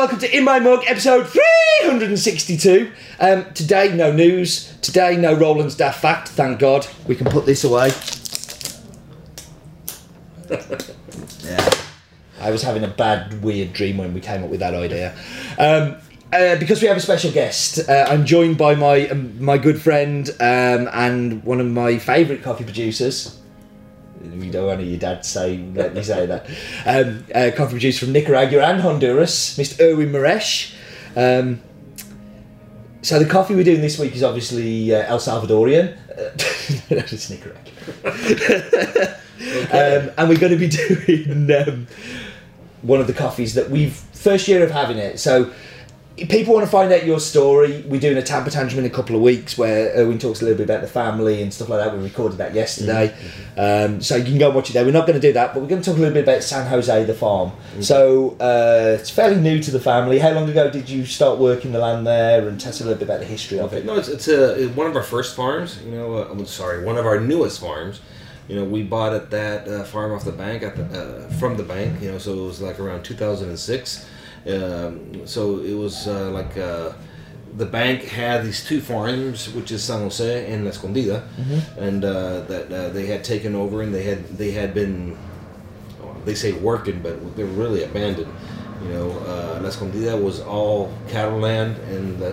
welcome to In My Mug, episode 362. Um, today, no news. Today, no Roland's Daft Fact, thank God. We can put this away. yeah. I was having a bad, weird dream when we came up with that idea. Um, uh, because we have a special guest, uh, I'm joined by my um, my good friend um, and one of my favourite coffee producers. We don't want to your dad say let me say that. Um, uh, coffee producer from Nicaragua and Honduras, Mr. Erwin Mierisch. Um, so the coffee we're doing this week is obviously uh, El Salvadorian. Uh, it's Nicaragua. um, and we're going to be doing um, one of the coffees that we've first year of having it. So if people want to find out your story. We're doing a Tamper Tantrum in a couple of weeks where Erwin talks a little bit about the family and stuff like that. We recorded that yesterday. Um, so you can go and watch it there. We're not going to do that, but we're going to talk a little bit about San Jose, the farm. So uh, it's fairly new to the family. How long ago did you start working the land there and tell us a little bit about the history of it? No, it's, it's a, one of our first farms. You know, uh, I'm sorry, one of our newest farms. You know, we bought at that uh, farm off the bank at the, uh, from the bank. You know, so it was like around 2006. Um, so it was uh, like uh, the bank had these two farms, which is San Jose and La Escondida, and uh, that uh, they had taken over, and they had they had been they say working, but they were really abandoned. You know, uh, La Escondida was all cattle land, and uh,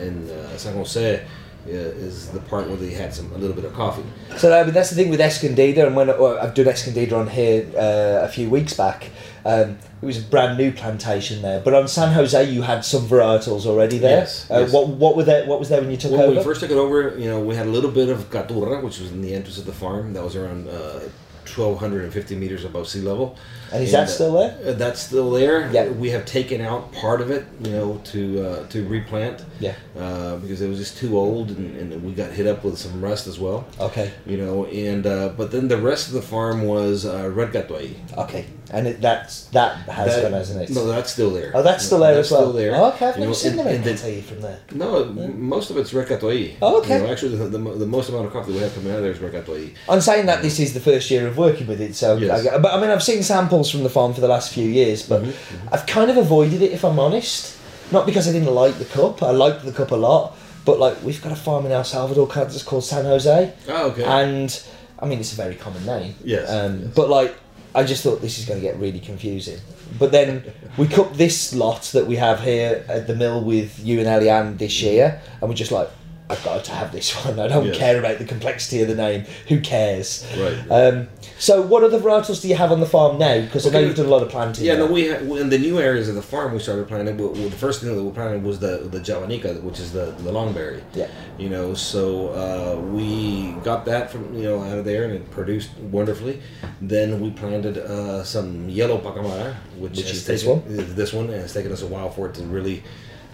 and uh, San Jose is the part where they had some a little bit of coffee. So I mean, that's the thing with Escondida, and when well, I've done Escondida on here uh, a few weeks back, um, it was a brand new plantation there. But on San Jose, you had some varietals already there. Yes, Uh, yes. What what were there? What was there when you took When over? When we first took it over, you know, we had a little bit of Caturra, which was in the entrance of the farm. That was around uh, 1,250 meters above sea level. and is that uh, still there? Uh, that's still there. Yeah. We have taken out part of it, you know, to uh, to replant. Yeah. Uh, because it was just too old, and, and we got hit up with some rust as well. Okay. You know, and uh, but then the rest of the farm was uh, red Catuai. Okay. And it, that's that has That- gone, hasn't it? No, that's still there. oh, that's still there That's as well. Still there. Oh, okay, I've never seen and- them and then- tea from there. No, m most of it's red Catuai. Oh, okay. You know, actually, the, the, the most amount of coffee we have coming out of there is red Catuai. I'm saying that this is the first year of working with it, so Yes. I, but I mean I've seen samples from the farm for the last few years, but Mm-hmm, I've kind of avoided it if I'm honest. Not because I didn't like the cup, I liked the cup a lot, but like we've got a farm in El Salvador that's called San Jose, Oh, okay. and I mean it's a very common name. Yes, Um, yes. But like I just thought this is going to get really confusing. But then we cooked this lot that we have here at the mill with you and Eleane this year, and we're just like, I've got to have this one. I don't Yes. care about the complexity of the name. Who cares? Right. Um, so, what other varietals do you have on the farm now? Because I know you've done a lot of planting. Yeah, there. no, we had, in the new areas of the farm we started planting. Well, the first thing that we planted was the the javanica, which is the the longberry. Yeah. You know, so uh, we got that from you know out of there, and it produced wonderfully. Then we planted uh, some yellow pacamara, which, Which is this one? is This one, and it's taken us a while for it to really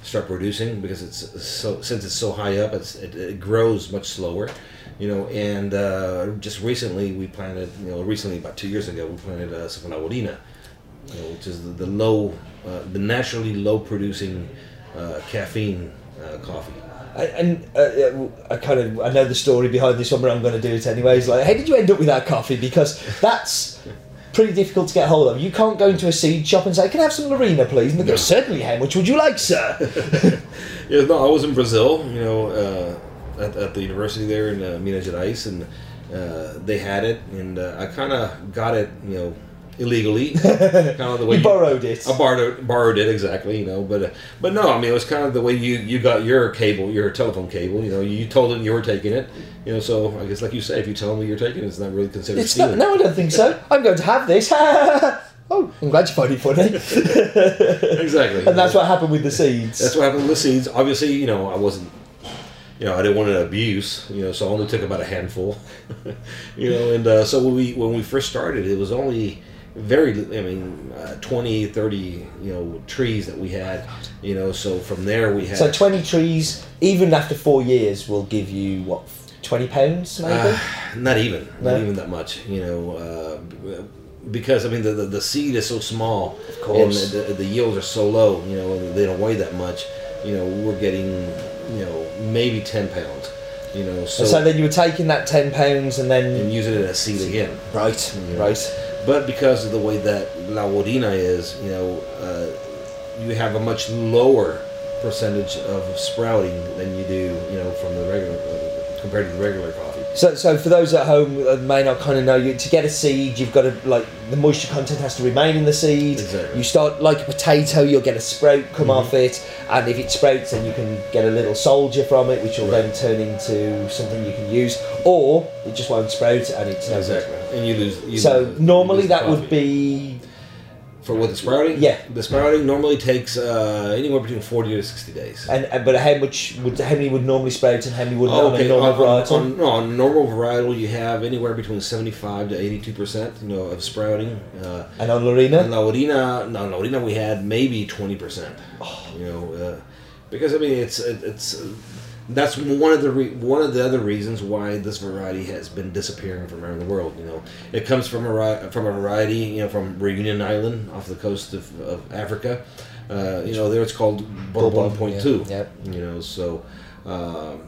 start producing because it's so since it's so high up, it, it grows much slower. You know, and uh, just recently we planted, you know, recently about two years ago we planted uh, Saponaworina, you know, which is the, the low, uh, the naturally low producing uh, caffeine uh, coffee. I, and uh, I kind of I know the story behind this one, but I'm going to do it anyways. Like, how did you end up with that coffee? Because that's pretty difficult to get hold of. You can't go into a seed shop and say, "Can I have some Laurina, please?" And they go, "Certainly. How much would you like, sir?" Yeah, no, I was in Brazil, you know, uh, at, at the university there in uh, Minas Gerais, and uh, they had it, and uh, I kind of got it, you know, illegally, kind of the way you borrowed it. I borrowed borrowed it exactly, you know, but uh, but no, I mean it was kind of the way you you got your cable, your telephone cable, you know, you told them you were taking it, you know, so I guess like you say, if you tell them you're taking it, it's not really considered It's not. stealing. No, I don't think so. I'm going to have this. oh, I'm glad you find it funny. exactly, and that's what happened with the seeds. That's what happened with the seeds. Obviously, you know, I wasn't, you know, I didn't want to abuse, you know, so I only took about a handful, you know, and uh, so when we when we first started, it was only very, I mean, uh, 20, 30, you know, trees that we had, you know, so from there we had. So 20 trees, even after four years, will give you what, 20 pounds maybe? Uh, not even, No? not even that much, you know, uh, because I mean the, the the seed is so small, of course. and the, the yields are so low, you know, they don't weigh that much. You know, we're getting, you know, maybe ten pounds, you know, so, so then you were taking that 10 pounds and then. and using it as seed again. Right, Yeah. right. But because of the way that Laurina is, you know, uh, you have a much lower percentage of sprouting than you do, you know, from the regular uh, compared to the regular coffee. So, so for those at home that may not kind of know, you to get a seed, you've got to like the moisture content has to remain in the seed. Exactly. You start like a potato, you'll get a sprout come mm-hmm. off it, and if it sprouts, then you can get a little soldier from it, which will then turn into something you can use, or it just won't sprout and it's no good. And you lose. You So lose- normally lose that would be for with the sprouting. Yeah. the sprouting normally takes uh, anywhere between forty to sixty days. and, and but how much would how many would normally sprout and how many would Oh, on okay, normal on, on, no, on normal varietal, you have anywhere between seventy-five to eighty-two percent, you know, of sprouting. Uh, and on Laurina? on Laurina, no, Laurina, we had maybe twenty percent. You know, uh, because I mean, it's it, it's that's one of the re- one of the other reasons why this variety has been disappearing from around the world. You know, it comes from a ri- from a variety, you know, from Reunion Island off the coast of, of Africa. Uh, you know, there it's called Bourbon Point yeah, Two. yeah. You know, so um,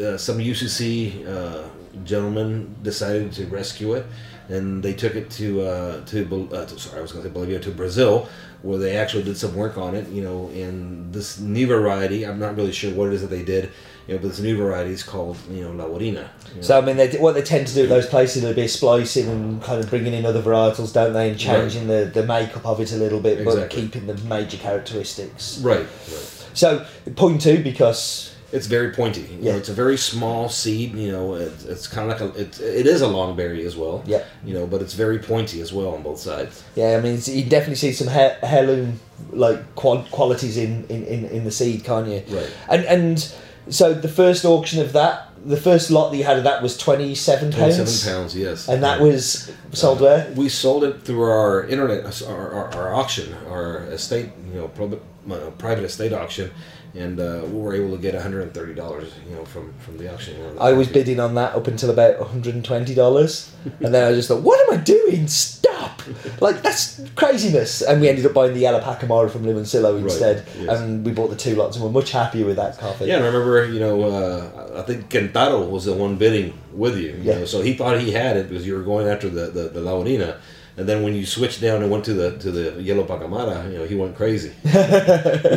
uh, some UCC uh, gentlemen decided to rescue it, and they took it to uh, to, uh, to sorry, I was going to say Bolivia to Brazil, where they actually did some work on it. You know, and this new variety, I'm not really sure what it is that they did. You know, but this new variety is called you know Laurina. you know. So I mean, they, what they tend to do at those places, they'll be splicing and kind of bringing in other varietals, don't they, and changing the, the makeup of it a little bit, but keeping the major characteristics. right, right. So Pointu, because It's very pointy. You Yeah. know, it's a very small seed. You know, it, it's kind of like a it, it is a long berry as well. Yeah. You know, but it's very pointy as well on both sides. yeah, I mean, it's, you definitely see some hair, heirloom like qual- qualities in, in, in, in the seed, can't you? Right. And and so the first auction of that, the first lot that you had of that was twenty seven pounds, Twenty-seven pounds. Yes. and that was sold where? We sold it through our internet, our, our, our auction, our estate, you know, private, uh, private estate auction, and uh, we were able to get one hundred and thirty dollars, you know, from from the auction. I was bidding on that up until about $120. and then I just thought, what am I doing? Stop! Like, that's craziness. And we ended up buying the yellow Pacamara from Limoncillo instead. yes. And we bought the two lots and we're much happier with that coffee. Yeah, and I remember, you know, uh, I think Kentaro was the one bidding with you. you Yeah. know, so he thought he had it because you were going after the the, the Laurina. And then when you switched down and went to the to the yellow pacamara, you know, he went crazy.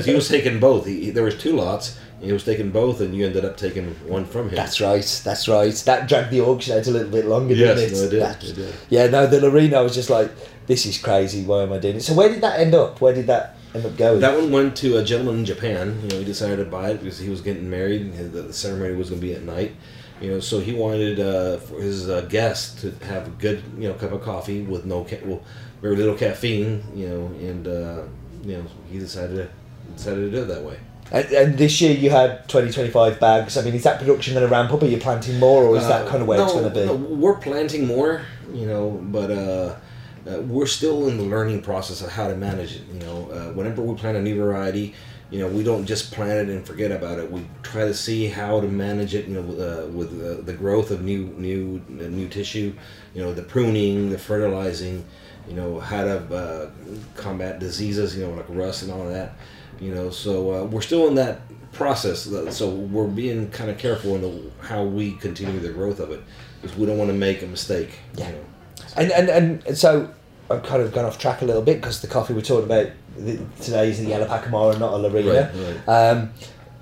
he was taking both. He, he- there was two lots, he was taking both, and you ended up taking one from him. That's right, that's right. That dragged the auction out a little bit longer, Yes, didn't it? no, it did, That- it did. Yeah, no, the Laurina, was just like, this is crazy. Why am I doing it? So, where did that end up? Where did that end up going? That one went to a gentleman in Japan. You know, he decided to buy it because he was getting married. the ceremony was going to be at night. You know, so he wanted uh, for his uh, guests to have a good, you know, cup of coffee with no, ca- well, very little caffeine. You know, and uh, you know, he decided to decided to do it that way. and, and this year you had 20, 25 bags. I mean, is that production going to ramp up? Are you planting more, or is that Uh, kind of where no, it's going to be? no, we're planting more, you know, but uh, uh, we're still in the learning process of how to manage it. You know, uh, whenever we plant a new variety, you know, we don't just plant it and forget about it. We try to see how to manage it. You know, uh, with uh, the growth of new new uh, new tissue, you know, the pruning, the fertilizing, you know, how to uh, combat diseases. You know, like rust and all of that. You know, so uh, we're still in that process. So we're being kind of careful in the, how we continue the growth of it, because we don't want to make a mistake. Yeah. You know. And, and and so I've kind of gone off track a little bit because the coffee we're talking about the, today is the yellow Pacamara, not a Laurina. Right, right. Um,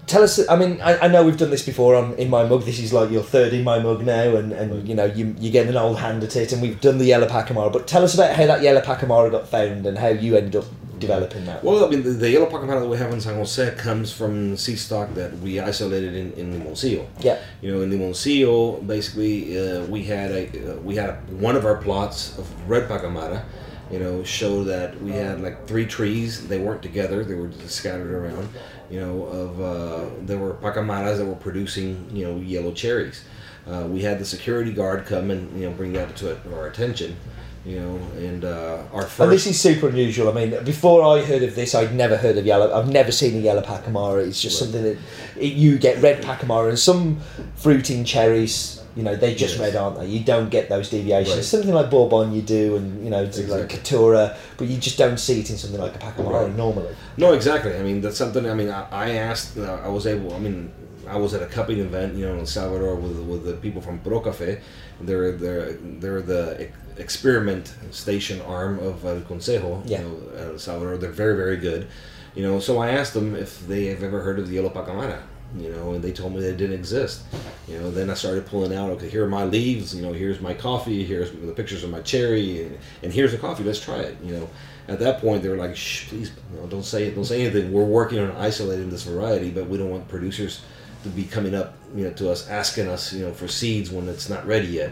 tell us. I mean, I, I know we've done this before on in my mug. This is like your third in my mug now, and, and you know you you get an old hand at it, and we've done the yellow Pacamara. But tell us about how that yellow Pacamara got found and how you ended up developing that. Well, I mean, the, the yellow pacamara that we have in San Jose comes from seed stock that we isolated in, in Limoncillo. Yeah. You know, in Limoncillo, basically, uh, we had a uh, we had one of our plots of red pacamara. You know, showed that we had like three trees. They weren't together; they were just scattered around. You know, of uh, there were pacamaras that were producing you know yellow cherries. Uh, we had the security guard come and you know bring that to our attention. You know, and uh, our first. And this is super unusual. I mean, before I heard of this, I'd never heard of yellow. I've never seen a yellow Pacamara. It's just Right. something that it, you get red Pacamara and some fruiting cherries. You know, they're just Yes. red, aren't they? You don't get those deviations. Right. Something like Bourbon, you do, and you know, like Exactly. Caturra, but you just don't see it in something like a Pacamara Right. normally. No, exactly. I mean, that's something. I mean, I, I asked. Uh, I was able. I mean, I was at a cupping event, you know, in Salvador with with the people from Pro Café. They're they're they're the experiment station arm of El Consejo, Yeah. you know, El Salvador. They're very very good, you know. So I asked them if they have ever heard of the yellow pacamara, you know, and they told me they didn't exist. You know, then I started pulling out. Okay, here are my leaves. You know, here's my coffee. Here's the pictures of my cherry, and, and here's the coffee. Let's try it. You know, at that point they were like, "Shh, please, you know, don't say it. Don't say anything. We're working on isolating this variety, but we don't want producers to be coming up, you know, to us asking us, you know, for seeds when it's not ready yet."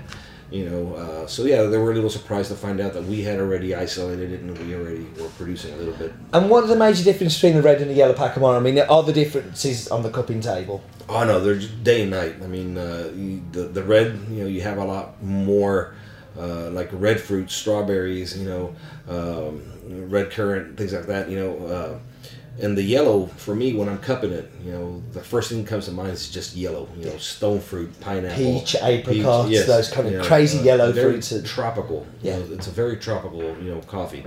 You know, uh, so yeah, they were a little surprised to find out that we had already isolated it and we already were producing a little bit. And what are the major differences between the red and the yellow Pacamara? I mean, are the differences on the cupping table? Oh no, they're day and night. I mean, uh, you, the the red, you know, you have a lot more uh, like red fruit, strawberries, you know, um, red currant, things like that. You know, uh, and the yellow for me when I'm cupping it, you know, the first thing that comes to mind is just yellow. You know, stone fruit, pineapple, Peach, apricots, those kind of you know, crazy uh, yellow very fruits tropical. Yeah. you know, it's a very tropical, you know, coffee.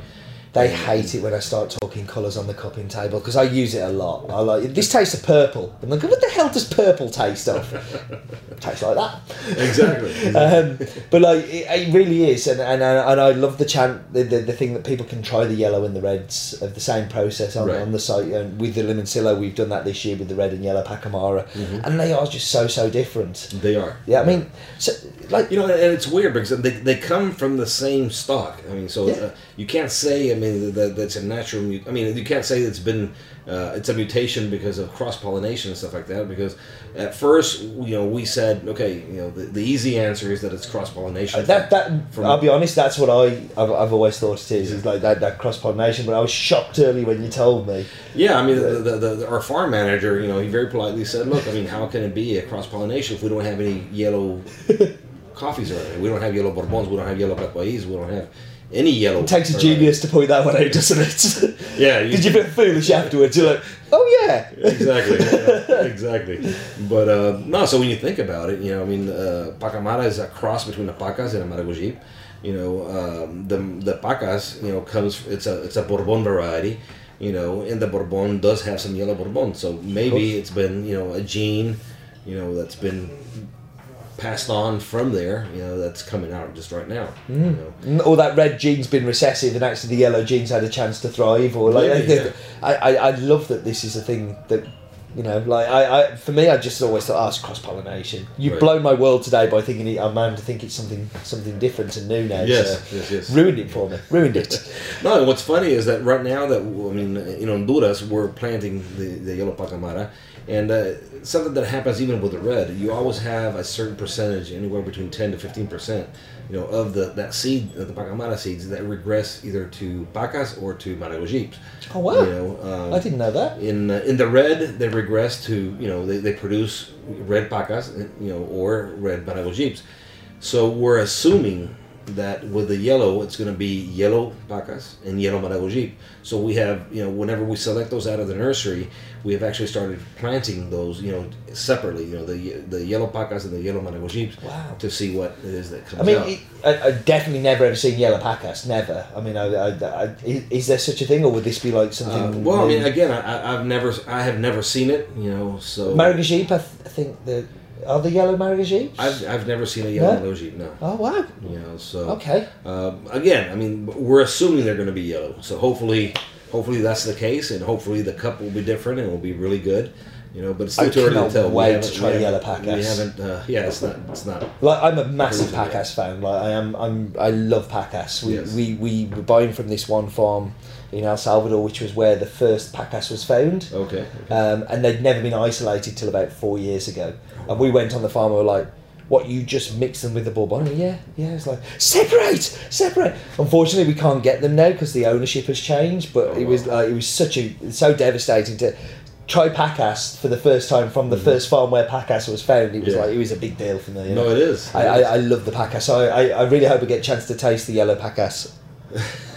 They hate it when I start talking colours on the cupping table because I use it a lot. I like. This tastes of purple. I'm like, what the hell does purple taste of? tastes like that. Exactly. um, but like it, it really is, and and, and I love the chant, the, the, the thing that people can try the yellow and the reds of the same process on, Right. on the site. And with the Limoncillo, we've done that this year with the red and yellow Pacamara, Mm-hmm. and they are just so so different. they are. Yeah, I mean, so like You know, and it's weird because they, they come from the same stock. I mean, so Yeah. uh, you can't say. I mean, that that's a natural. I mean, you can't say it's been uh, it's a mutation because of cross pollination and stuff like that. Because at first, you know, we said, okay, you know, the, the easy answer is that it's cross pollination. that that From- I'll be honest, that's what I I've, I've always thought it is. Is like that that cross pollination. But I was shocked early when you told me. Yeah, I mean, the, the, the, our farm manager, you know, he very politely said, "Look, I mean, how can it be a cross pollination if we don't have any yellow coffees or anything? We don't have yellow bourbons, we don't have yellow Pacuais, we don't have any yellow." It takes a genius to point that one out, doesn't it? Yeah, Because you feel foolish afterwards. You're like, oh yeah. exactly, yeah, exactly. But uh, no, so when you think about it, you know, I mean, uh, Pacamara is a cross between a Pacas and a Maragogype. You know, um, the the Pacas, you know, comes it's a it's a Bourbon variety. You know, and the Bourbon does have some yellow Bourbon, so maybe it's been you know a gene, you know, that's been passed on from there. You know, that's coming out just right now. You know. Mm, Or that red gene's been recessive and actually the yellow gene's had a chance to thrive. Or like, Maybe, yeah. I, I, I love that this is a thing that. You know, like I, I, for me, I just always thought, oh, it's cross pollination. You've Right. blown my world today by thinking it, I'm man to think it's something, something different and new now. Yes, so yes, yes. Ruined it for me. Ruined it. No, what's funny is that right now that I mean in Honduras we're planting the, the yellow pacamara, and uh, something that happens even with the red, you always have a certain percentage, anywhere between ten to fifteen percent, you know, of the that seed, the pacamara seeds that regress either to pacas or to maragogypes. Oh wow! You know, um, I didn't know that. in uh, in the red they regress to you know they, they produce red pacas you know or red maragogypes so we're assuming that with the yellow it's going to be yellow pacas and yellow maragogype so we have you know whenever we select those out of the nursery we have actually started planting those you know separately you know the the yellow pacas and the yellow maragogypes Wow. to see what it is that comes out. I mean, out it, I, I definitely never ever seen yellow pacas. Never. I mean, I, I, I, is, there such a thing, or would this be like uh, something? well, I mean, again, I, I've never, I have never seen it, you know. So Maragogype, I, th- I think the are the yellow Maragogypes? I've, I've never seen a yellow No? No. Oh wow! You know, so Okay. um, again, I mean, we're assuming they're going to be yellow. So hopefully, hopefully that's the case, and hopefully the cup will be different and will be really good. You know, but it's still too early to tell. wait to try we yellow haven't- We haven't. Uh, yeah, it's not. It's not. Like I'm a massive Originally. Pacas fan. Like I am. I'm. I love Pacas. We, Yes. we we were buying from this one farm in El Salvador, which was where the first Pacas was found. Okay. um, and they'd never been isolated till about four years ago. And we went on the farm and were like, "What? You just mix them with the bourbon?" Yeah, yeah. It's like separate, separate. Unfortunately, we can't get them now because the ownership has changed. But Oh, it was wow. like it was such a so devastating to try Pacas for the first time from the first farm where Pacas was found. It was Mm-hmm. Yeah. like it was a big deal for me. you No, know. it is. I, I, I love the Pacas. So I, I, I really hope I get a chance to taste the yellow Pacas.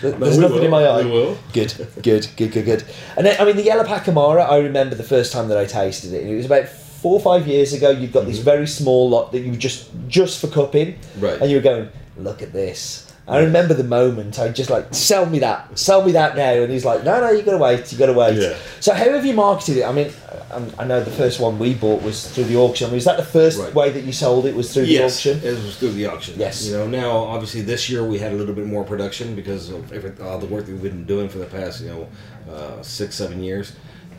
There's No, nothing will, in my eye. we will. Good, good, good, good, good. And then, I mean, the yellow Pacamara, I remember the first time that I tasted it. It was about four or five years ago. You've got this mm-hmm. very small lot that you just just for cupping, Right. and you were going, look at this. I remember the moment. I just like sell me that, sell me that now, and he's like, no, no, you gotta wait, you gotta wait. Yeah. So how have you marketed it? I mean, um, I know the first one we bought was through the auction. I mean, was that the first Right. way that you sold it? Was through Yes, the auction? it was through the auction. Yes. You know, now obviously this year we had a little bit more production because of all the work that we've been doing for the past, you know, uh, six, seven years.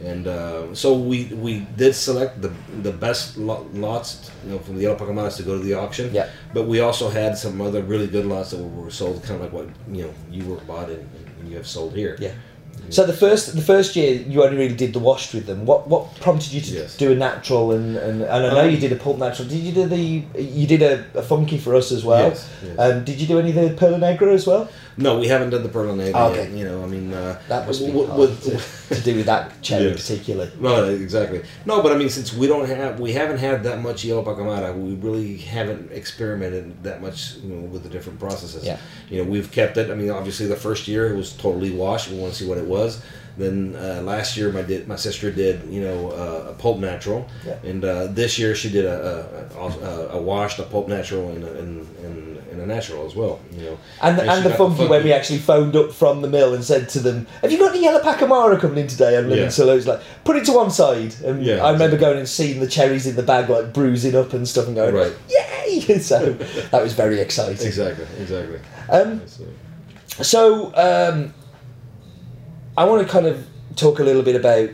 And uh, so we we did select the the best lots, you know, from the Yellow Pacamaras to go to the auction. Yeah. But we also had some other really good lots that were sold, kind of like what you know you were bought and, and you have sold here. Yeah. So the first the first year you only really did the washed with them. What what prompted you to Yes. do a natural and, and, and I know Um, you did a pulp natural. Did you do the you did a, a funky for us as well? Yes, yes. Um, did you do any of the Perla Negra as well? No, we haven't done the Negra Oh, okay. yet. You know, I mean, uh, That must be w- hard with- to, to do with that cherry Yes. particularly. No, exactly. No, but I mean, since we don't have, we haven't had that much yellow pacamara, we really haven't experimented that much, you know, with the different processes. Yeah. You know, we've kept it. I mean, obviously, the first year it was totally washed. We want to see what it was. Then uh, last year, my did my sister did, you know, uh, a pulp natural, Yeah. and uh, this year she did a a, a, a washed, a pulp natural, and a, and, and, and a natural as well. You know, And, And and, the got when we actually phoned up from the mill and said to them, "Have you got the yellow Pacamara coming in today?" And Yeah. yeah. was like, "Put it to one side." And Yeah, I remember going and seeing the cherries in the bag like bruising up and stuff, and going, Right. "Yay!" so that was very exciting. exactly, exactly. Um, So- um, I want to kind of talk a little bit about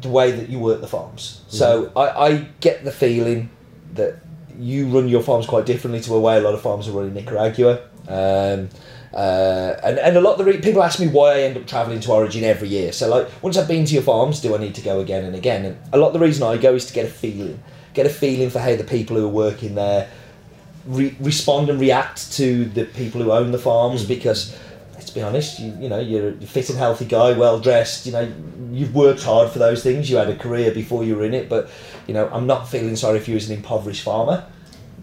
the way that you work the farms. So I, I get the feeling that you run your farms quite differently to the way a lot of farms are run in Nicaragua. Um, uh, and, and a lot of the re- people ask me why I end up traveling to Origin every year. So like once I've been to your farms, do I need to go again and again? And a lot of the reason I go is to get a feeling, get a feeling for how the people who are working there re- respond and react to the people who own the farms because let's be honest you, you know you're a fit and healthy guy well dressed you know you've worked hard for those things you had a career before you were in it but you know i'm not feeling sorry if you was an impoverished farmer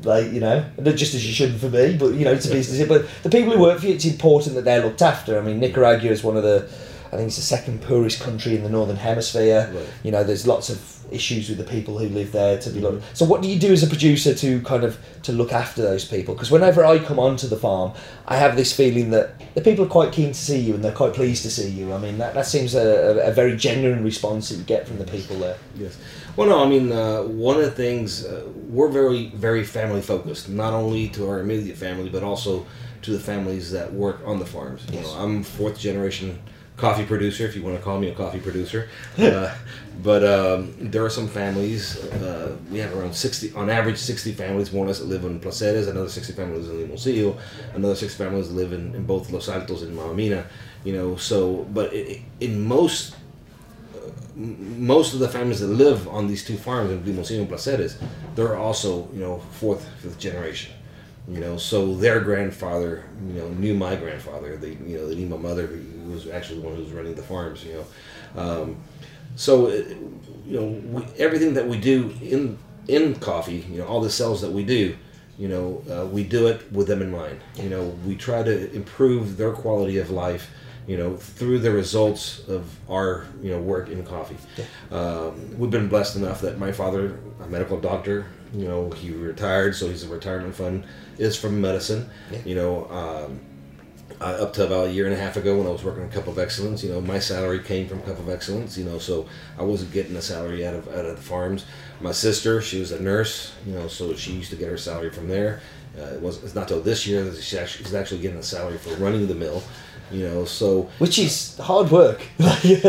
like you know just as you shouldn't for me but you know it's a business but the people who work for you it's important that they're looked after. I mean nicaragua is one of the i think it's the second poorest country in the northern hemisphere. Right. you know there's lots of issues with the people who live there to be looked so what do you do as a producer to kind of to look after those people? Because whenever i come onto the farm i have this feeling that the people are quite keen to see you and they're quite pleased to see you. I mean that, that seems a, a, a very genuine response that you get from the people there. Yes. Well, no, I mean, uh, one of the things, uh, we're very, very family focused, not only to our immediate family, but also to the families that work on the farms. You know, I'm fourth generation coffee producer, if you want to call me a coffee producer. Uh, but um, there are some families, uh, we have around 60, on average, 60 families or less live in Placeres, another 60 families in Limoncillo, another 60 families live in, in both Los Altos and Mamamina. You know, so, but i in most m- most of the families that live on these two farms in Limoncillo and Placeres, they're also, you know, fourth, fifth generation. You know, so their grandfather, you know, knew my grandfather. They, you know, they knew my mother, was actually the one who was running the farms. You know, um, so uh, you know, we, everything that we do in in coffee, you know, all the cells that we do, you know, uh, we do it with them in mind. You know, we try to improve their quality of life you know, through the results of our, you know, work in coffee. Um, we've been blessed enough that my father, a medical doctor, you know, he retired, so his retirement fund is from medicine. You know, um, uh, up to about a year and a half ago when I was working at Cup of Excellence, you know, my salary came from Cup of Excellence, you know, so I wasn't getting a salary out of out of the farms. My sister, she was a nurse, you know, so she used to get her salary from there. Uh, it was it's not till this year that she actually, she's actually getting a salary for running the mill, you know. So which is hard work you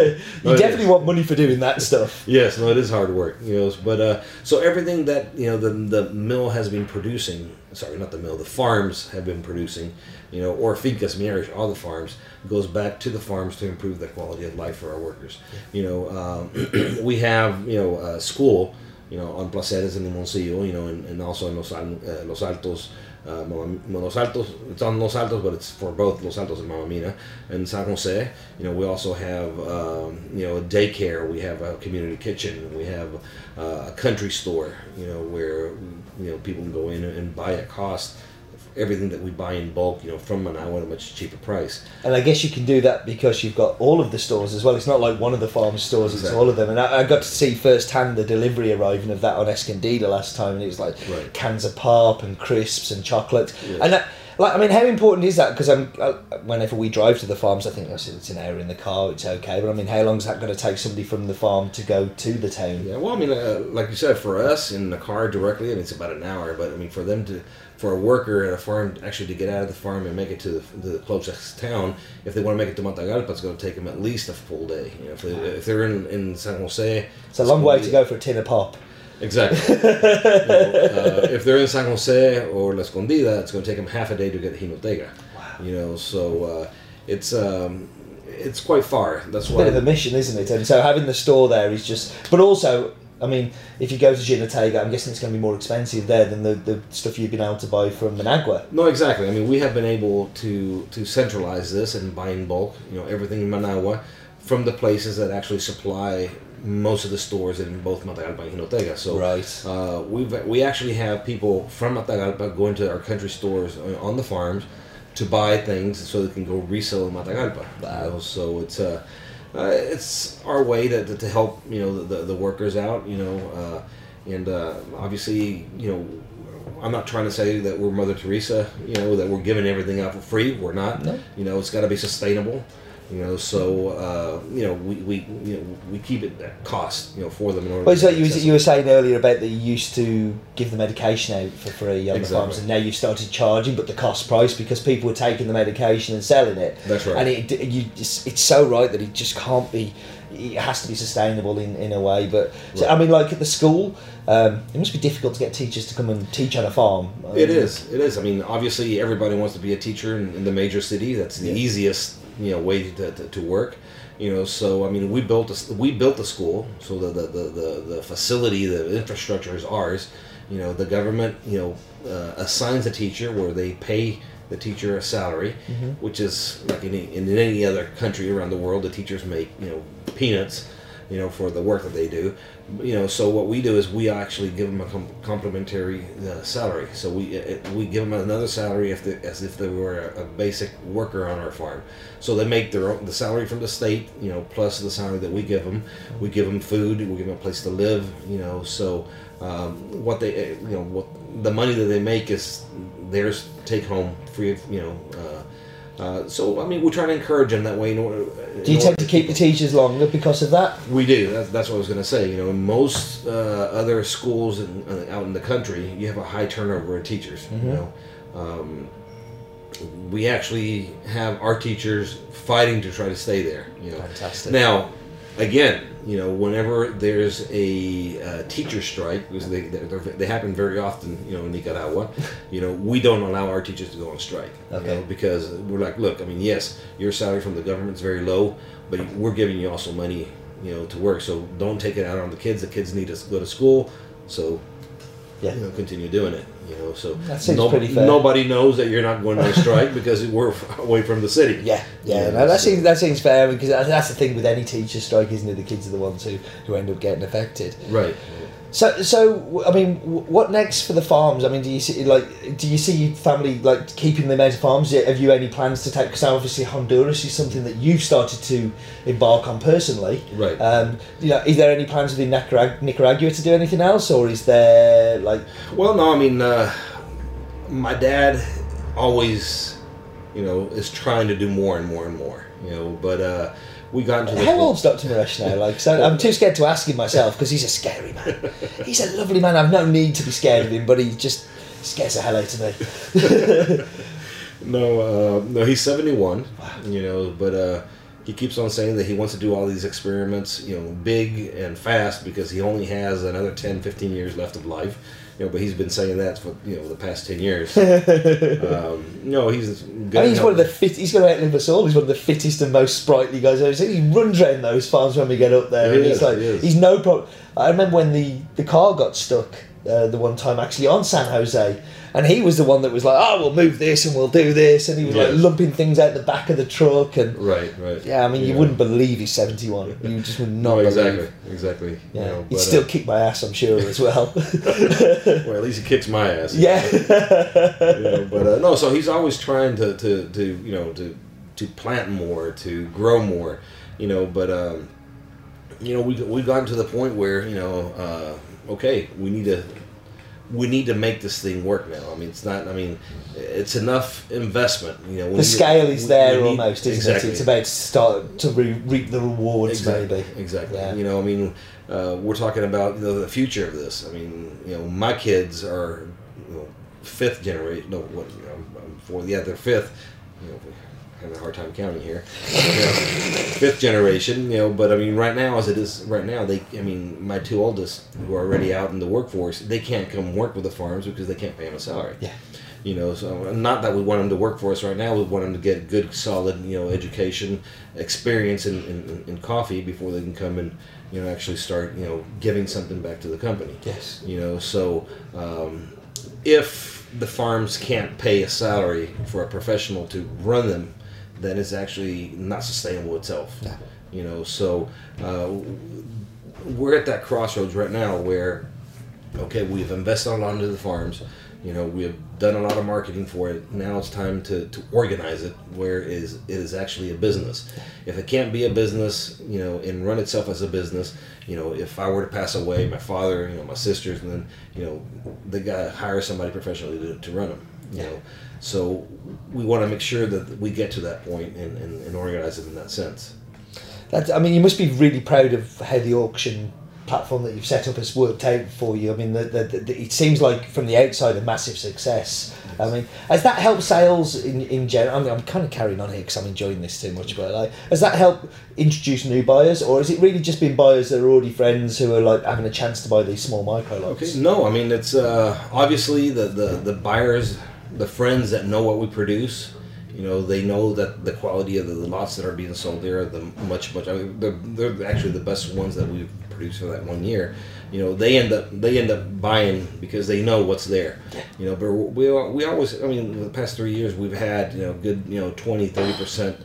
Oh, definitely want money for doing that stuff Yes, no, it is hard work, you know. But uh, so everything that you know the the mill has been producing, sorry, not the mill, the farms have been producing, you know, or fincas Mierisch, all the farms goes back to the farms to improve the quality of life for our workers. You know, um, we have you know a school, you know, on Placeres and Limoncillo, you know, and, and also in Los, Al- uh, Los Altos. Uh, Los Altos, it's on Los Altos, but it's for both Los Altos and Mamamina. And San Jose, you know, we also have, um, you know, a daycare, we have a community kitchen, we have uh, a country store, you know, where, you know, people can go in and buy at cost everything that we buy in bulk, you know, from Managua at a much cheaper price. And I guess you can do that because you've got all of the stores as well. It's not like one of the farm stores; it's all of them. And I, I got to see firsthand the delivery arriving of that on Escondida last time, and it was like Right. cans of pop and crisps and chocolate. Yeah. And that, Like, I mean, how important is that? Because I'm, uh, whenever we drive to the farms, I think oh, it's an hour in the car, it's okay. But I mean, how long is that going to take somebody from the farm to go to the town? Yeah, well, I mean, uh, like you said, for us in the car directly, I mean, it's about an hour. But I mean, for them to, for a worker at a farm actually to get out of the farm and make it to the, the closest town, if they want to make it to Matagalpa, it's going to take them at least a full day. You know, if, they, if they're in, in San Jose, It's a long way gonna go for a tin of pop. Exactly. You know, uh, if they're in San Jose or La Escondida, it's going to take them half a day to get to. Wow. You know, so uh, it's um, it's quite far. That's a why. bit of a mission, isn't it? And so having the store there is just. But also, I mean, if you go to Jinotega, I'm guessing it's going to be more expensive there than the, the stuff you've been able to buy from Managua. No, exactly. I mean, we have been able to to centralize this and buy in bulk. You know, everything in Managua from the places that actually supply most of the stores in both Matagalpa and Jinotega. So Right. uh, we've we actually have people from Matagalpa going to our country stores on the farms to buy things so they can go resell in Matagalpa. you know. So it's uh, uh, it's our way to, to, help you know the, the, the workers out. You know, uh, and uh, obviously you know. I'm not trying to say that we're Mother Teresa, you know, that we're giving everything out for free. We're not. No. You know, it's got to be sustainable. You know, so uh, you know we, we you know we keep it at cost, you know, for them in order. Well, so you, you were saying earlier about that you used to give the medication out for free on the farms, and now you've started charging, but the cost price because people were taking the medication and selling it. That's right. And it, you just, it's so right that it just can't be. It has to be sustainable in, in a way. But so, I mean, like at the school, um, it must be difficult to get teachers to come and teach on a farm. It Um, is. It is. I mean, obviously, everybody wants to be a teacher in, in the major city. That's the Yeah. easiest, you know, way to, to, to work. You know, so I mean, we built a, we built the school, so the the, the, the the facility, the infrastructure is ours. You know, the government, you know, uh, assigns a teacher where they pay the teacher a salary, which is like in, any- in any other country around the world, the teachers make you know peanuts you know, for the work that they do. You know, so what we do is we actually give them a com- complimentary uh, salary. So we it, we give them another salary if they, as if they were a, a basic worker on our farm. So they make their own the salary from the state, you know, plus the salary that we give them. We give them food. We give them a place to live. You know, so um, what they uh, you know what the money that they make is theirs take home free of you know. Uh, uh, so I mean, we're trying to encourage them that way. In order, Do you tend to keep the teachers longer because of that? we do. That's, that's what I was going to say. You know, in most uh, other schools in, uh, out in the country, you have a high turnover of teachers. You know, um, we actually have our teachers fighting to try to stay there. You know, Fantastic. now, again, you know, whenever there's a uh, teacher strike, because they, they they happen very often, you know, in Nicaragua, you know, we don't allow our teachers to go on strike. you Okay. know, because we're like, look, I mean, yes, your salary from the government's very low, but we're giving you also money, you know, to work. So don't take it out on the kids. The kids need to go to school. So Yeah. you know, continue doing it. You know, so That seems pretty fair. nobody knows that you're not going on strike because we're away from the city. Yeah, yeah, Yeah, no, that so- seems that seems fair because that's the thing with any teacher strike, isn't it? The kids are the ones who, who end up getting affected. Right. So, so I mean, what next for the farms? I mean, do you see like do you see your family like keeping the out of farms? Have you any plans to take? Because obviously Honduras is something that you've started to embark on personally. Right. Um, you know, is there any plans within Nicarag- Nicaragua to do anything else, or is there like Well, no, I mean, uh, my dad always, you know, is trying to do more and more and more. You know, but uh, we got into the How old's Dr. Mierisch now? Like, so I'm too scared to ask him myself because he's a scary man. He's a lovely man. I've no need to be scared of him, but he just scares the hell out of me. No, uh, no, he's seventy one. You know, but uh, he keeps on saying that he wants to do all these experiments, you know, big and fast because he only has another 10, 15 years left of life. You know, but he's been saying that for you know the past ten years. um, no, he's. I he's one of the fit. He's going to outlive us all. He's one of the fittest and most sprightly guys I've ever seen. He runs around those farms when we get up there, He and he's is, like, he he's no problem. I remember when the the car got stuck uh, the one time actually on San Jose, and he was the one that was like, "Oh, we'll move this and we'll do this," and he was like lumping things out the back of the truck, and Right, right. yeah, I mean, you wouldn't believe he's seventy one. You just would not No, believe. exactly, exactly. Yeah, You know, he'd but, still uh, kick my ass, I'm sure, as well. well, at least he kicks my ass. yeah. you know, but uh, no, so he's always trying to, to, to you know to to plant more, to grow more, you know. But um, you know, we've we've gotten to the point where you know, uh, okay, we need to we need to make this thing work now. I mean, it's not. I mean, it's enough investment. You know, The need- scale is we- there we need- almost, isn't exactly. it? It's about to start to re- reap the rewards, Exactly. maybe. Exactly. Yeah. You know, I mean, uh, we're talking about you know the future of this. I mean, you know, my kids are you know, fifth generation. No, what? You know, I'm, I'm fourth. Yeah, they're fifth. Having a hard time counting here. You know, fifth generation. You know, but I mean, right now, as it is right now, they. I mean, my two oldest, who are already out in the workforce, they can't come work with the farms because they can't pay them a salary. Yeah. You know, so not that we want them to work for us right now. We want them to get good, solid, you know, education, experience in, in, in coffee before they can come and, you know, actually start, you know, giving something back to the company. Yes. You know, so um, if the farms can't pay a salary for a professional to run them, then it's actually not sustainable itself. No. You know, so uh, we're at that crossroads right now where okay, we've invested a lot into the farms. You know, we have done a lot of marketing for it. Now it's time to, to organize it where it is it is actually a business. If it can't be a business, you know, and run itself as a business, you know, if I were to pass away, my father, you know, my sisters, and then, you know, they got to hire somebody professionally to, to run them. You know, so we want to make sure that we get to that point and, and, and organize it in that sense. That, I mean, you must be really proud of how the auction platform that you've set up has worked out for you. I mean, the, the, the, it seems like from the outside a massive success. I mean, has that helped sales in, in general? I mean, I'm kind of carrying on here because I'm enjoying this too much, but like, has that helped introduce new buyers, or has it really just been buyers that are already friends who are like having a chance to buy these small micro lots? Okay. No, I mean it's uh, obviously the, the the buyers, the friends that know what we produce. You know, they know that the quality of the, lots that are being sold there are the much much. I mean, they're, they're actually the best ones that we've produced for that one year. You know, they end up they end up buying because they know what's there. You know, but we we always. I mean, the past three years we've had you know good you know 20 30 percent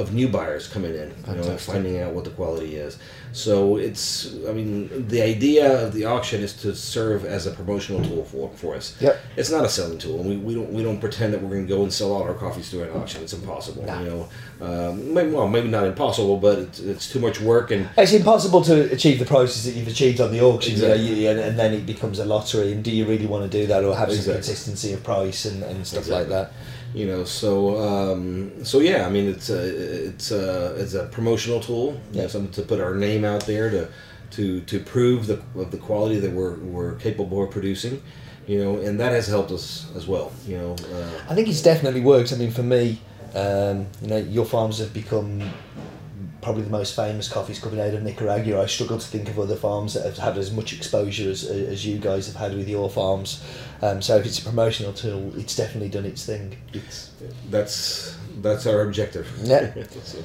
of new buyers coming in, you know, and finding out what the quality is. So it's, I mean, the idea of the auction is to serve as a promotional tool for, for us. Yep. It's not a selling tool. We, we don't we don't pretend that we're going to go and sell all our coffees through an auction. It's impossible. No. You know, um, maybe, well, maybe not impossible, but it's, it's too much work and It's impossible to achieve the prices that you've achieved on the auction, you know, you, and, and then it becomes a lottery. And do you really want to do that, or have some Exactly. consistency of price and, and stuff like that? You know so um, so yeah i mean it's a it's a it's a promotional tool you know, Yeah. something to put our name out there to to to prove the of the quality that we're we're capable of producing you know and that has helped us as well you know uh, I think it's definitely worked. I mean, for me, um, you know, your farms have become probably the most famous coffees coming out of Nicaragua. I struggle to think of other farms that have had as much exposure as, as you guys have had with your farms. Um, so if it's a promotional tool, it's definitely done its thing. it's that's that's our objective Yeah. So-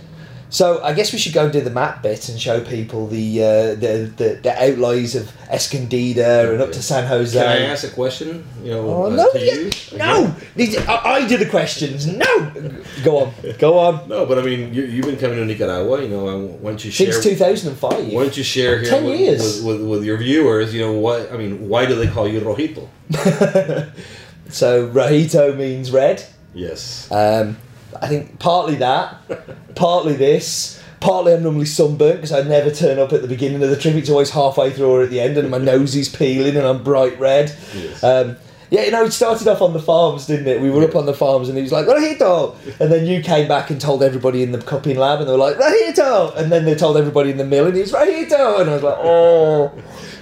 So I guess we should go and do the map bit and show people the uh, the, the the outlies of Escondida and up to San Jose. can i ask a question you know Oh, no, you no! I, I do the questions. No, go on, go on. no but i mean you, you've been coming to nicaragua you know don't you share Since two thousand and five. Why don't you share here 10 with, years. With, with, with your viewers? You know what I mean. Why do they call you rojito? So Rojito means red. Yes. Um, I think partly that, partly this, partly I'm normally sunburnt because I never turn up at the beginning of the trip. It's always halfway through or at the end, and my nose is peeling and I'm bright red. Yes. Um, yeah, you know, it started off on the farms, didn't it? We were up on the farms, and he was like, "Rojito," and then you came back and told everybody in the cupping lab, and they were like, "Rojito," and then they told everybody in the mill, and he was "Rojito," and I was like, "Oh."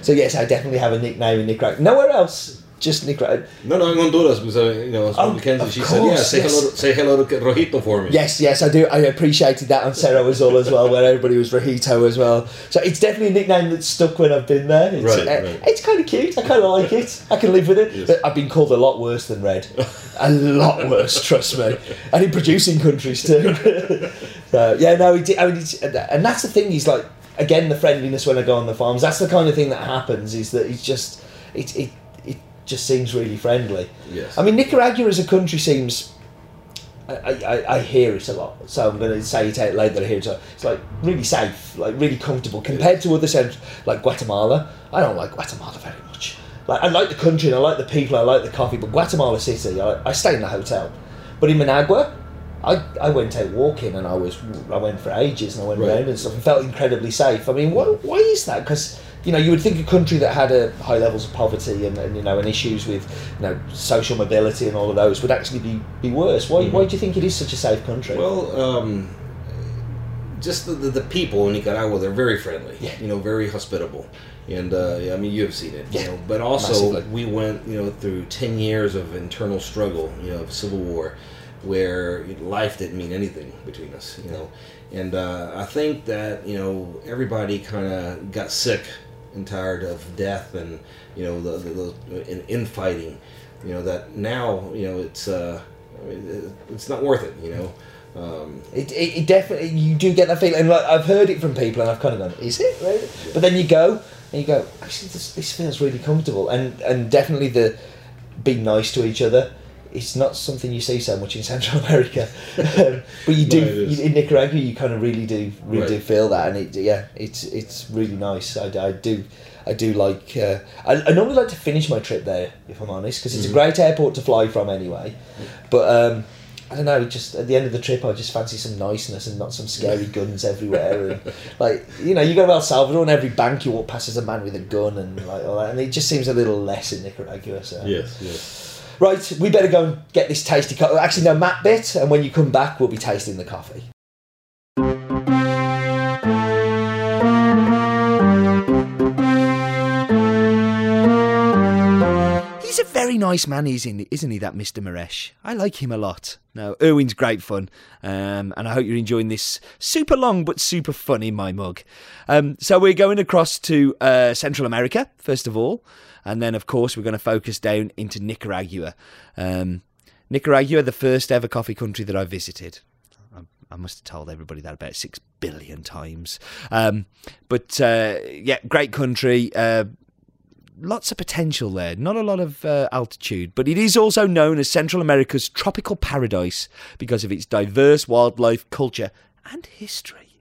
So yes, I definitely have a nickname in Nicaragua. Nowhere else, just Nicaragua. no, no, in Honduras because uh, you know, Oh, Mackenzie. She said, "Yeah, say yes. hello, say hello to Rojito for me." Yes, yes, I do. I appreciated that on Cerro Azul as well, where everybody was Rojito as well. So it's definitely a nickname that's stuck when I've been there. It's, Right, uh, right. it's kind of cute. I kind of like it. I can live with it. Yes. But I've been called a lot worse than Red. a lot worse, trust me. And in producing countries too. so, yeah, no, it, I mean, it's, and that's the thing. Is like again the friendliness when I go on the farms. That's the kind of thing that happens. Is that it's just it it just seems really friendly. Yes. I mean, Nicaragua as a country seems. I, I, I hear it a lot, so I'm going to say it out loud that I hear it. lot. It's like really safe, like really comfortable compared to other centres like Guatemala. I don't like Guatemala very much. Like I like the country and I like the people, I like the coffee, but Guatemala City, I, I stay in the hotel. But in Managua, I, I went out walking and I was I went for ages and I went Right. around and stuff and felt incredibly safe. I mean, why, why is that? Because you know, you would think a country that had a high levels of poverty and, and you know and issues with you know social mobility and all of those would actually be, be worse. Why, why do you think it is such a safe country? Well, um, just the, the, the people in Nicaragua, they're very friendly. Yeah. You know, very hospitable. And uh, yeah, I mean, you have seen it. Yeah. You know, but also Massively. we went, you know, through ten years of internal struggle, you know, of civil war, where life didn't mean anything between us. You know, and uh, I think that you know everybody kind of got sick and tired of death and you know the, the, the in, infighting. You know that now you know it's uh, it's not worth it. You know. Um, It, it, it definitely you do get that feeling. And like I've heard it from people, and I've kind of gone, "Is it?" Really? But then you go and you go, "Actually, this, this feels really comfortable." And and definitely the being nice to each other. It's not something you see so much in Central America, um, but you do No, you, in Nicaragua. You kind of really do really do feel that, and it yeah, it's it's really nice. I, I do I do like. Uh, I, I normally like to finish my trip there, if I'm honest, because it's a great airport to fly from anyway. But um, I don't know. Just at the end of the trip, I just fancy some niceness and not some scary guns everywhere. And like you know, you go to El Salvador, and every bank you walk past is a man with a gun, and like all that, and it just seems a little less in Nicaragua. So yes, yes. Right, we better go and get this tasty coffee. Actually, no, Matt bit, and when you come back, we'll be tasting the coffee. He's a very nice man, isn't he, that Mr. Mierisch? I like him a lot. No, Erwin's great fun, um, and I hope you're enjoying this super long but super funny my mug. Um, so we're going across to uh, Central America first of all, and then of course we're going to focus down into Nicaragua. Um, Nicaragua, the first ever coffee country that I visited. I- I must have told everybody that about six billion times. Um, but uh, yeah, great country. Uh, lots of potential there. Not a lot of uh, altitude, but it is also known as Central America's tropical paradise because of its diverse wildlife, culture, and history.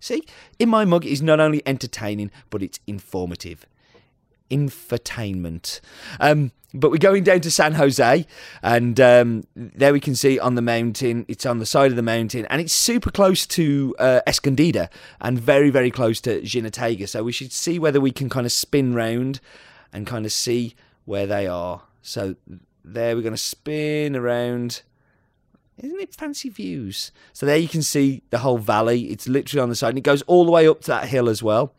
See, in my mug it is not only entertaining, but it's informative. Infotainment. Um, but we're going down to San Jose, and um, there we can see on the mountain, it's on the side of the mountain, and it's super close to uh, Escondida and very, very close to Jinotega. So we should see whether we can kind of spin round and kind of see where they are. So there we're going to spin around. Isn't it fancy views? So there you can see the whole valley. It's literally on the side, and it goes all the way up to that hill as well.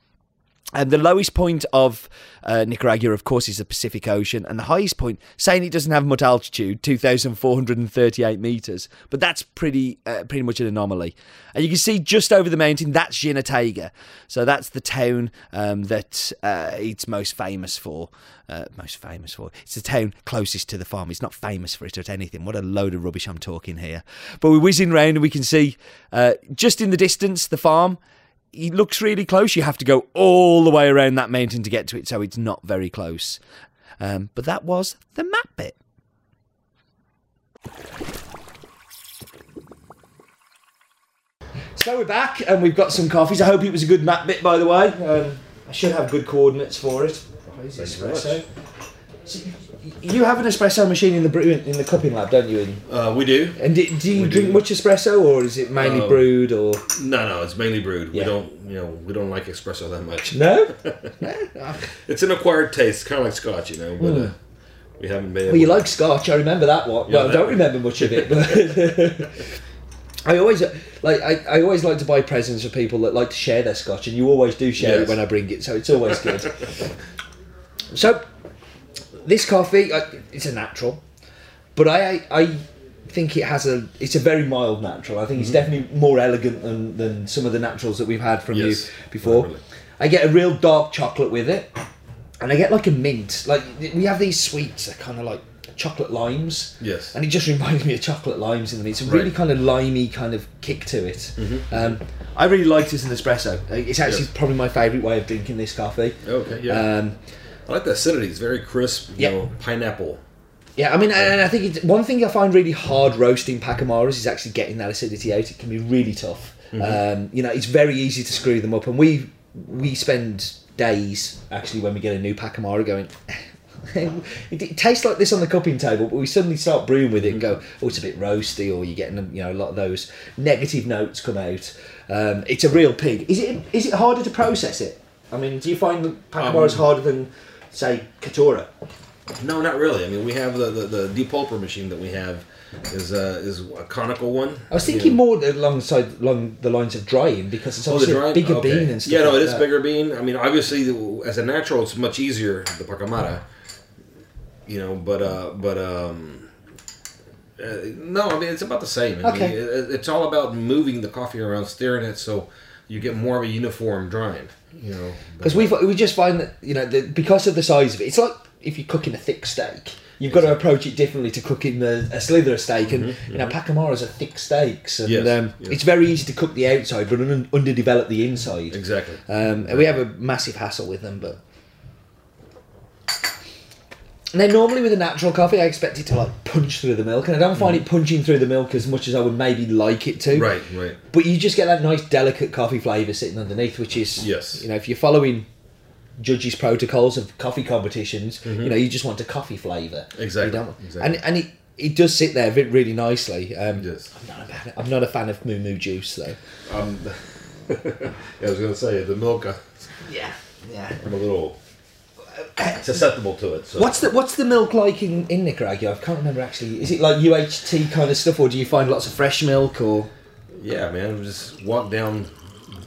And the lowest point of uh, Nicaragua, of course, is the Pacific Ocean, and the highest point, saying it doesn't have much altitude, two thousand four hundred and thirty-eight meters, but that's pretty, uh, pretty much an anomaly. And you can see just over the mountain, that's Jinotega, so that's the town um, that uh, it's most famous for. Uh, most famous for. It's the town closest to the farm. It's not famous for it or anything. What a load of rubbish I'm talking here. But we're whizzing round, and we can see uh, just in the distance the farm it looks really close. You have to go all the way around that mountain to get to it, so it's not very close. Um, but that was the map bit. So we're back and we've got some coffees. I hope it was a good map bit, by the way. Um, I should have good coordinates for it. Where's Thank you very espresso? You have an espresso machine in the brew in the cupping lab, don't you? Uh, we do. and do, do you We drink do. much espresso, or is it mainly Um, brewed? Or No, no, it's mainly brewed. Yeah. We don't, you know, we don't like espresso that much. no? no? It's an acquired taste, kind of like Scotch, you know. But uh, we haven't been. Hmm. Well, you like Scotch. I remember that one. Yeah, well, I don't remember much of it, but I always like. I, I always like to buy presents for people that like to share their Scotch, and you always do share it when I bring it, so it's always good. so, this coffee, I, it's a natural, but I I think it has a. It's a very mild natural. I think Mm-hmm. it's definitely more elegant than than some of the naturals that we've had from Yes, you before. definitely. I get a real dark chocolate with it, and I get like a mint. Like we have these sweets, they're kind of like chocolate limes. Yes. And it just reminds me of chocolate limes, and it's a really Right. kind of limey kind of kick to it. Um, I really like this in espresso. It's actually Yes. probably my favourite way of drinking this coffee. Okay, yeah. Um, I like the acidity. It's very crisp. You Yeah. know, pineapple. yeah, I mean, and I think it's, one thing I find really hard roasting Pacamaras is actually getting that acidity out. It can be really tough. Um, you know, it's very easy to screw them up, and we we spend days actually when we get a new Pacamara going. it, it tastes like this on the cupping table, but we suddenly start brewing with it and go, oh, it's a bit roasty, or you're getting you know a lot of those negative notes come out. Um, it's a real pig. Is it is it harder to process it? I mean, do you find Pacamara is Um, harder than, say, Caturra? No, not really. I mean, we have the the, the depulper machine that we have is uh, is a conical one. I was You thinking know. more alongside along the lines of drying because it's Oh, obviously dry- a bigger okay. bean and stuff. Yeah, no, like it is that. bigger bean. I mean, obviously, as a natural, it's much easier the pacamara. You know, but uh, but um, uh, no, I mean it's about the same. I Okay. mean, it, it's all about moving the coffee around, stirring it, so you get more of a uniform drying. You know, Because we we just find that you know the, because of the size of it, it's like if you're cooking a thick steak, you've got to approach it differently to cooking a, a slither of steak, and you know Pacamaras are thick steaks, and Mm-hmm, Yes, um, yes. it's very easy to cook the outside but un- underdevelop the inside. exactly. Um, and we have a massive hassle with them, but. Now, normally with a natural coffee, I expect it to like punch through the milk, and I don't find it punching through the milk as much as I would maybe like it to. Mm. Right, right. But you just get that nice, delicate coffee flavour sitting underneath, which is Yes. You know, if you're following judges' protocols of coffee competitions, you know, you just want a coffee flavour. Mm-hmm. Exactly, You don't- exactly. And and it it does sit there ve- really nicely. Um, Yes. I'm not a fan. I'm not a fan of moo moo juice though. Um, yeah, I was gonna say the milk. uh, Yeah, yeah. I'm a little susceptible to it. So. What's the what's the milk like in, in Nicaragua? I can't remember actually. Is it like UHT kind of stuff, or do you find lots of fresh milk? Or Yeah, man. we Just walk down,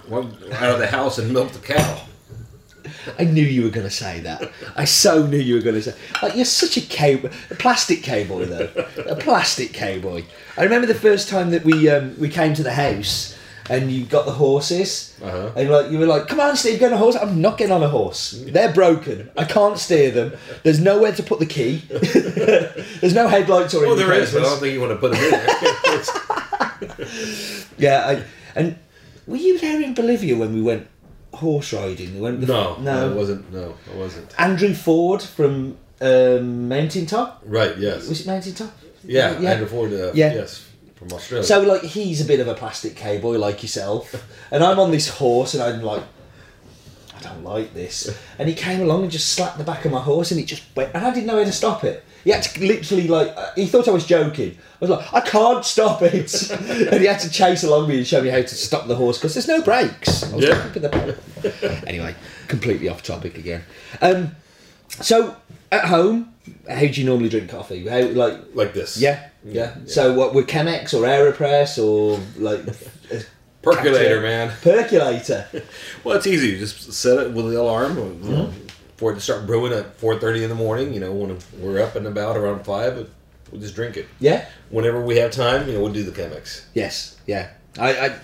walk out of the house and milk the cow. I knew you were going to say that. I so knew you were going to say. Like you're such a cow, a plastic cowboy though, a plastic cowboy. I remember the first time that we um, we came to the house and you got the horses, Uh-huh. and like you were like, "Come on, Steve, get on a horse." I'm not getting on a horse. They're broken. I can't steer them. There's nowhere to put the key. There's no headlights or Well, there is, but I don't think you want to put it in there. Yeah, I, and were you there in Bolivia when we went horse riding? We went no, no. I wasn't. No, I wasn't. Andrew Ford from um, Mountain Top. Right. Yes. Was it Mountain Top? Yeah. yeah. Andrew Ford. Uh, Yeah. Yes. From Australia. So like he's a bit of a plastic cowboy like yourself, and I'm on this horse and I'm like, I don't like this. And he came along and just slapped the back of my horse and it just went, and I didn't know how to stop it. He had to literally like uh, he thought I was joking. I was like, I can't stop it, and he had to chase along me and show me how to stop the horse because there's no brakes. I was Yeah. the anyway, completely off topic again. Um, so at home, how do you normally drink coffee? How like like this. yeah, yeah. So what with Chemex or Aeropress or like Percolator, man. Percolator. Well, it's easy. You just set it with the alarm Mm-hmm. for it to start brewing at four thirty in the morning. You know, when we're up and about around five, we'll just drink it. Yeah. Whenever we have time, you know, we'll do the Chemex. Yes. Yeah. I, I.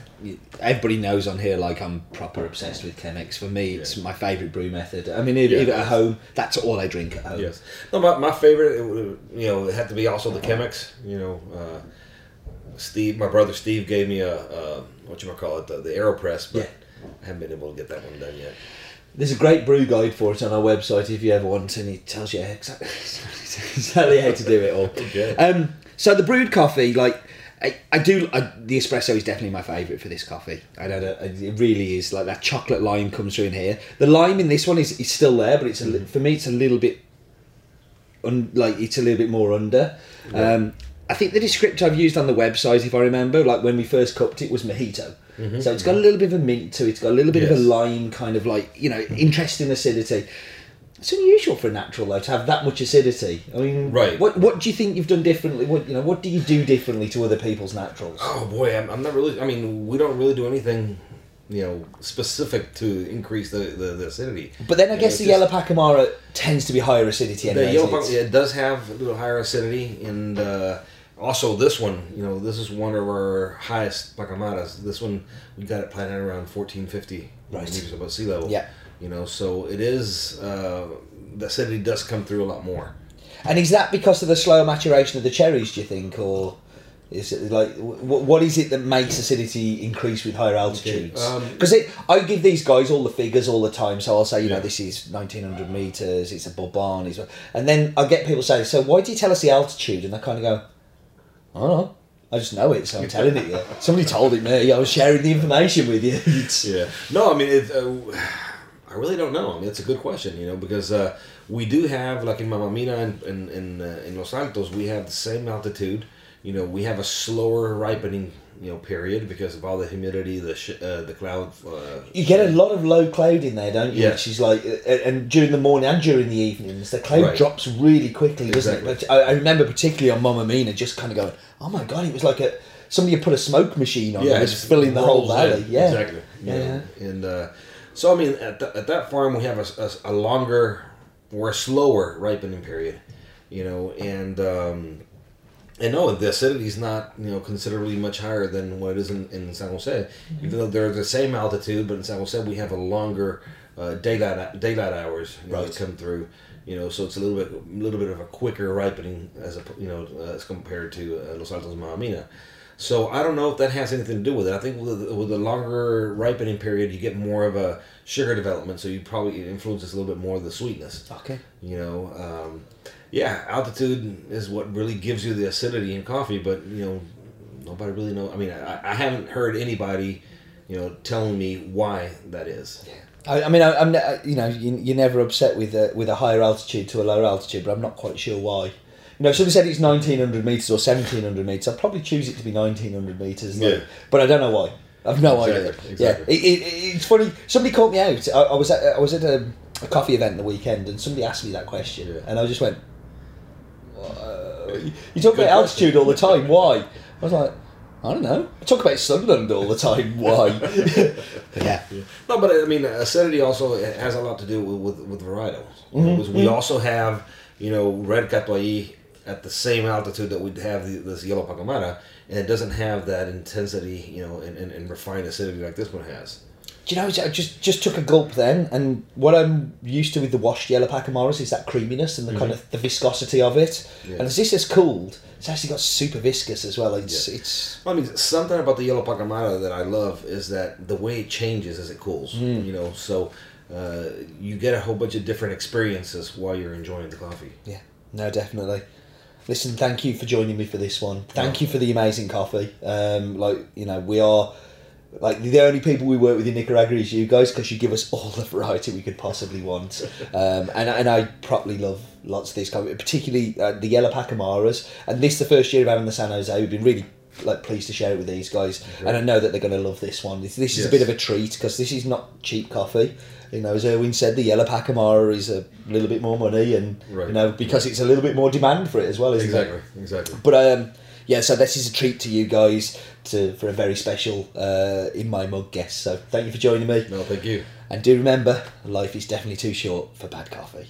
Everybody knows on here like I'm proper obsessed with Chemex. For me, it's Yeah. my favourite brew method. I mean, if, Yeah, at home, that's all I drink at home. Yes. No, my, my favorite, it you know, it had to be also the Chemex. You know, uh, Steve, my brother Steve gave me a, uh, what you might call it, the, the Aeropress, but Yeah. I haven't been able to get that one done yet. There's a great brew guide for it on our website if you ever want, and it tells you exactly, exactly how to do it all. Okay. Um, so the brewed coffee, like I, I do, I, the espresso is definitely my favourite for this coffee. I know that it really is. Like that chocolate lime comes through in here. The lime in this one is, is still there, but it's a, li- for me it's a little bit, un, like it's a little bit more under. Um, I think the descriptor I've used on the website, if I remember, like when we first cupped it, was mojito. So it's got a little bit of a mint to it. It's got a little bit of a lime kind of like you know interesting acidity. It's unusual for a natural though to have that much acidity. I mean, Right. What What do you think you've done differently? What you know? What do you do differently to other people's naturals? Oh boy, I'm, I'm not really. I mean, we don't really do anything, you know, specific to increase the the, the acidity. But then I Yeah, guess it's the just- yellow Pacamara tends to be higher acidity anyway. The yellow isn't it? does have a little higher acidity, and uh, also this one, you know, this is one of our highest pacamaras. This one we got it planted around fourteen fifty Right. meters above sea level. Yeah. You know, so it is uh, the acidity does come through a lot more. And is that because of the slower maturation of the cherries? Do you think, or is it like what, what is it that makes acidity increase with higher altitudes? um, Because I give these guys all the figures all the time, so I'll say, you know, this is nineteen hundred meters, it's a Bourbon, it's, and then I get people say, so why do you tell us the altitude? And they kind of go, I don't know. I just know it, so I'm telling it you. Somebody told it me. I was sharing the information with you. Yeah. No, I mean, it, uh, I really don't know. I mean, it's a good question, you know, because uh, we do have, like in Mama Mina and in, in, uh, in Los Altos, we have the same altitude. You know, we have a slower ripening you know period because of all the humidity, the sh- uh, the cloud. Uh, You get a lot of low cloud in there, don't you? Yeah. Which is like, uh, and during the morning and during the evenings, the cloud Right. drops really quickly, doesn't it? I, remember particularly on Mama Mina, just kind of going, "Oh my god!" It was like a somebody had put a smoke machine on, yeah, it was filling the whole valley. Yeah, exactly. you Yeah. And uh, so I mean, at, the, at that farm we have a, a, a longer or a slower ripening period, you know, and um, and no, the acidity is not you know considerably much higher than what it is in, in San Jose, Mm-hmm. even though they're the same altitude, but in San Jose we have a longer uh, daylight daylight hours you know, Right. that come through. You know, so it's a little bit, a little bit of a quicker ripening as a, you know, as compared to uh, Los Altos Mahamina. So I don't know if that has anything to do with it. I think with the, with the longer ripening period, you get more of a sugar development, so you probably it influences a little bit more of the sweetness. Okay. You know, um, yeah, altitude is what really gives you the acidity in coffee, but you know, nobody really know. I mean, I, I haven't heard anybody, you know, telling me why that is. I, I mean, I, I'm you know you, you're never upset with a, with a higher altitude to a lower altitude, but I'm not quite sure why. Know, somebody said it's 1900 meters or 1700 meters, I'd probably choose it to be 1900 meters. like- Yeah. but I don't know why. I've no Exactly, idea. exactly. Yeah, it, it, it's funny. Somebody caught me out. I, I was at I was at a, a coffee event the weekend, and somebody asked me that question, Yeah. and I just went, uh, "You talk Good about altitude all the time. Why?" I was like. I don't know. I talk about Sunderland all the time. Why? But yeah. No, but I mean, acidity also has a lot to do with with, with varietals. Because we also have, you know, red catuai at the same altitude that we'd have the, this yellow pacamara, and it doesn't have that intensity, you know, and, and, and refined acidity like this one has. Do you know? I just just took a gulp then, and what I'm used to with the washed yellow Pacamaras is that creaminess and the kind of the viscosity of it. Mm-hmm. Yeah. And as this has cooled, it's actually got super viscous as well. It's Yeah. it's I mean, something about the yellow pacamara that I love is that the way it changes as it cools. You know, so uh, you get a whole bunch of different experiences while you're enjoying the coffee. yeah, no, definitely. Listen, thank you for joining me for this one. Thank you for the amazing coffee. Um, like you know, we are like the only people we work with in Nicaragua is you guys because you give us all the variety we could possibly want. Um, and and I properly love lots of these coffee, particularly uh, the yellow Pacamaras. And this the first year of having the San Jose. We've been really like pleased to share it with these guys, and I know that they're going to love this one. This, this is a bit of a treat because this is not cheap coffee. You know, as Erwin said, the yellow Pacamara is a little bit more money, and you know because it's a little bit more demand for it as well, isn't it? Exactly, exactly. But um, yeah, so this is a treat to you guys to for a very special uh, in my mug guest. So thank you for joining me, No, thank you. and do remember, life is definitely too short for bad coffee.